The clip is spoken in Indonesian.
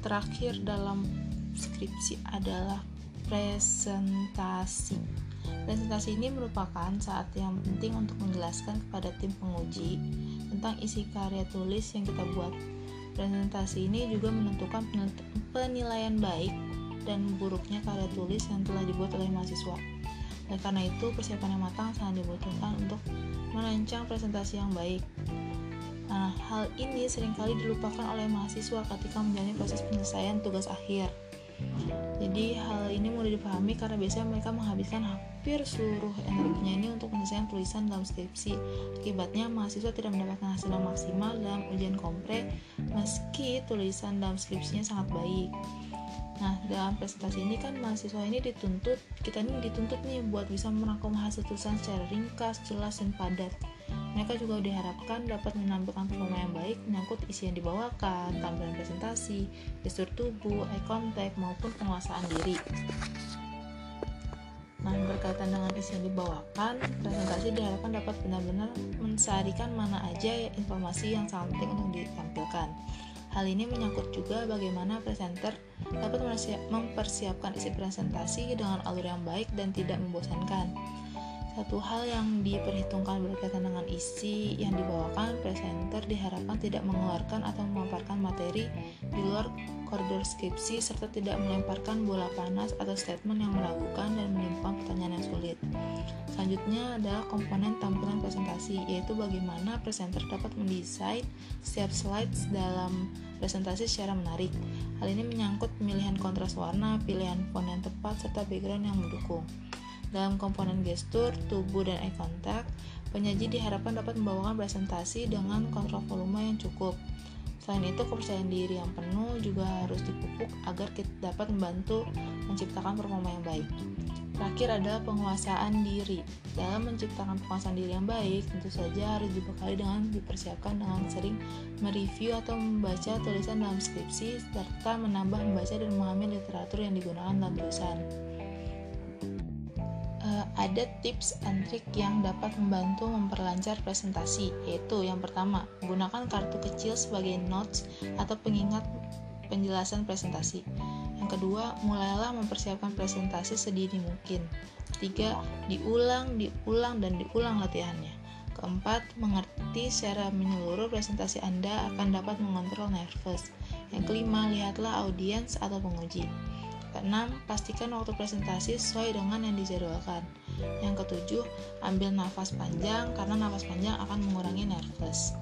terakhir dalam skripsi adalah presentasi. Presentasi ini merupakan saat yang penting untuk menjelaskan kepada tim penguji tentang isi karya tulis yang kita buat. Presentasi ini juga menentukan penilaian baik dan buruknya karya tulis yang telah dibuat oleh mahasiswa. Oleh karena itu, persiapan yang matang sangat dibutuhkan untuk merancang presentasi yang baik. Nah, hal ini sering kali dilupakan oleh mahasiswa ketika menjalani proses penyelesaian tugas akhir. Jadi hal ini mudah dipahami karena biasanya mereka menghabiskan hampir seluruh energinya ini untuk menyelesaikan tulisan dalam skripsi. Akibatnya mahasiswa tidak mendapatkan hasil yang maksimal dalam ujian kompre meski tulisan dalam skripsinya sangat baik. Nah, dalam presentasi ini kan mahasiswa ini dituntut, kita ini dituntut nih buat bisa merangkum hasil tulisan secara ringkas, jelas, dan padat. Mereka juga diharapkan dapat menampilkan performa yang baik menyangkut isi yang dibawakan, tampilan presentasi, gestur tubuh, eye contact, maupun penguasaan diri. Nah, berkaitan dengan isi yang dibawakan, presentasi diharapkan dapat benar-benar mensarikan mana aja informasi yang sangat penting untuk ditampilkan. Hal ini menyangkut juga bagaimana presenter dapat mempersiapkan isi presentasi dengan alur yang baik dan tidak membosankan. Satu hal yang diperhitungkan berkaitan dengan isi yang dibawakan, presenter diharapkan tidak mengeluarkan atau memaparkan materi di luar koridor skripsi serta tidak melemparkan bola panas atau statement yang meragukan dan menimbulkan pertanyaan yang sulit. Selanjutnya adalah komponen tampilan presentasi, yaitu bagaimana presenter dapat mendesain setiap slides dalam presentasi secara menarik. Hal ini menyangkut pemilihan kontras warna, pilihan font yang tepat, serta background yang mendukung. Dalam komponen gestur, tubuh, dan eye contact, penyaji diharapkan dapat membawakan presentasi dengan kontrol volume yang cukup. Selain itu, kepercayaan diri yang penuh juga harus dipupuk agar kita dapat membantu menciptakan performa yang baik. Terakhir adalah penguasaan diri. Dalam menciptakan penguasaan diri yang baik, tentu saja harus dibekali dengan dipersiapkan dengan sering mereview atau membaca tulisan dalam skripsi, serta menambah membaca dan memahami literatur yang digunakan dalam tulisan ada tips and trick yang dapat membantu memperlancar presentasi, yaitu yang pertama, gunakan kartu kecil sebagai notes atau pengingat penjelasan presentasi. Yang kedua, mulailah mempersiapkan presentasi sedini mungkin. Tiga, diulang, diulang, dan diulang latihannya. Keempat, mengerti secara menyeluruh presentasi Anda akan dapat mengontrol nervous. Yang kelima, lihatlah audiens atau penguji. Keenam, pastikan waktu presentasi sesuai dengan yang dijadwalkan. Yang ketujuh, ambil nafas panjang karena nafas panjang akan mengurangi nervous.